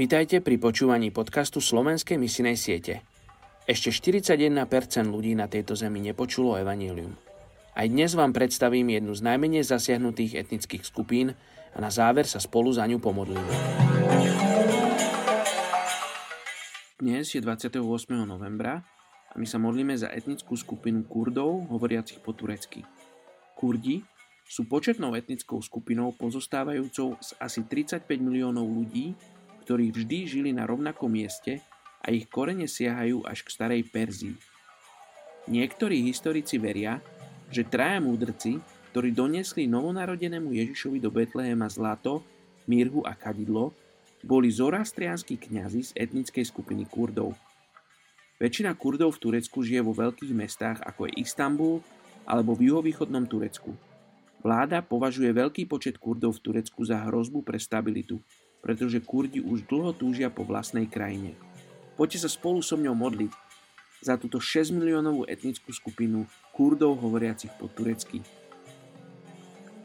Vítajte pri počúvaní podcastu Slovenskej misinej siete. Ešte 41% ľudí na tejto zemi nepočulo evanílium. Aj dnes vám predstavím jednu z najmenej zasiahnutých etnických skupín a na záver sa spolu za ňu pomodlíme. Dnes je 28. novembra a my sa modlíme za etnickú skupinu Kurdov hovoriacich po turecky. Kurdi sú početnou etnickou skupinou pozostávajúcou z asi 35 miliónov ľudí, ktorí vždy žili na rovnakom mieste a ich korene siahajú až k starej Perzii. Niektorí historici veria, že traja múdrci, ktorí doniesli novonarodenému Ježišovi do Betlehema zlato, mirhu a kadidlo, boli zoroastrianskí kňazi z etnickej skupiny Kurdov. Väčšina Kurdov v Turecku žije vo veľkých mestách ako je Istanbul alebo v juhovýchodnom Turecku. Vláda považuje veľký počet Kurdov v Turecku za hrozbu pre stabilitu pretože Kurdi už dlho túžia po vlastnej krajine. Poďte sa spolu so mňou modliť za túto 6 miliónovú etnickú skupinu Kurdov hovoriacich po turecky.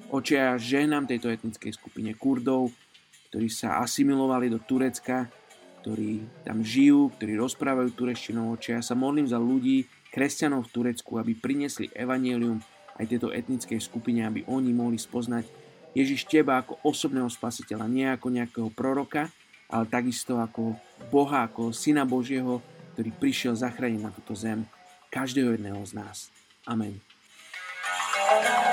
Očia ženám tejto etnickej skupine Kurdov, ktorí sa asimilovali do Turecka, ktorí tam žijú, ktorí rozprávajú tureštinou očia. Ja sa modlím za ľudí, kresťanov v Turecku, aby priniesli evanielium aj tejto etnickej skupine, aby oni mohli spoznať Ježiš teba ako osobného spasiteľa, nie ako nejakého proroka, ale takisto ako Boha, ako Syna Božieho, ktorý prišiel zachrániť na túto zem každého jedného z nás. Amen. thank